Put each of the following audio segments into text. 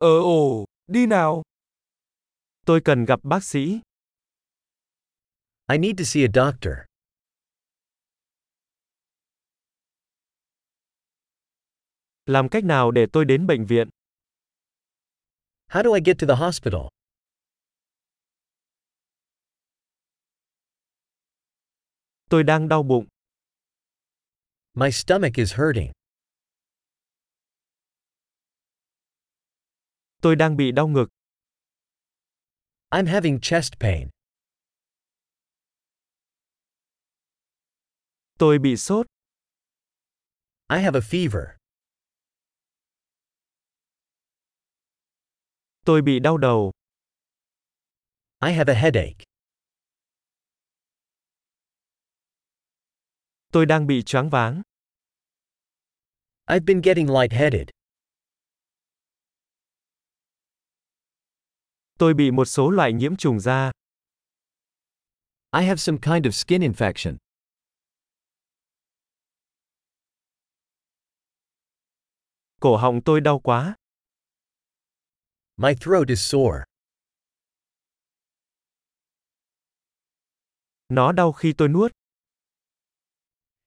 Ờ ồ, đi nào. Tôi cần gặp bác sĩ. I need to see a doctor. Làm cách nào để tôi đến bệnh viện? How do I get to the hospital? Tôi đang đau bụng. My stomach is hurting. Tôi đang bị đau ngực. I'm having chest pain. Tôi bị sốt. I have a fever. Tôi bị đau đầu. I have a headache. Tôi đang bị choáng váng. I've been getting lightheaded. Tôi bị một số loại nhiễm trùng da. I have some kind of skin infection. Cổ họng tôi đau quá. My throat is sore. Nó đau khi tôi nuốt.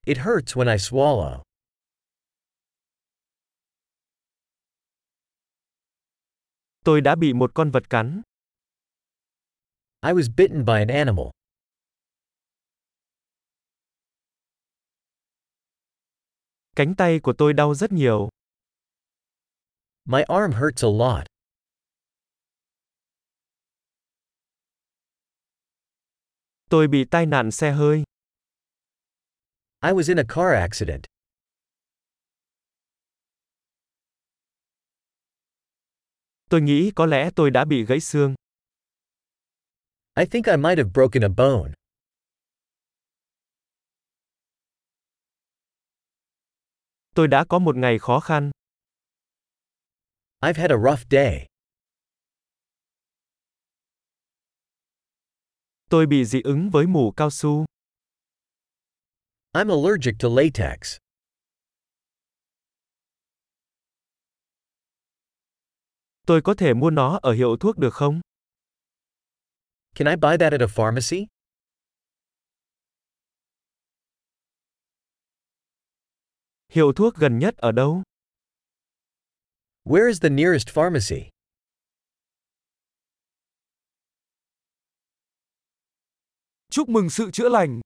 It hurts when I swallow. Tôi đã bị một con vật cắn. I was bitten by an animal. Cánh tay của tôi đau rất nhiều. My arm hurts a lot. Tôi bị tai nạn xe hơi. I was in a car accident. Tôi nghĩ có lẽ tôi đã bị gãy xương. I think I might have broken a bone. Tôi đã có một ngày khó khăn. I've had a rough day. Tôi bị dị ứng với mủ cao su. I'm allergic to latex. Tôi có thể mua nó ở hiệu thuốc được không? Can I buy that at a pharmacy? Hiệu thuốc gần nhất ở đâu? Where is the nearest pharmacy? Chúc mừng sự chữa lành.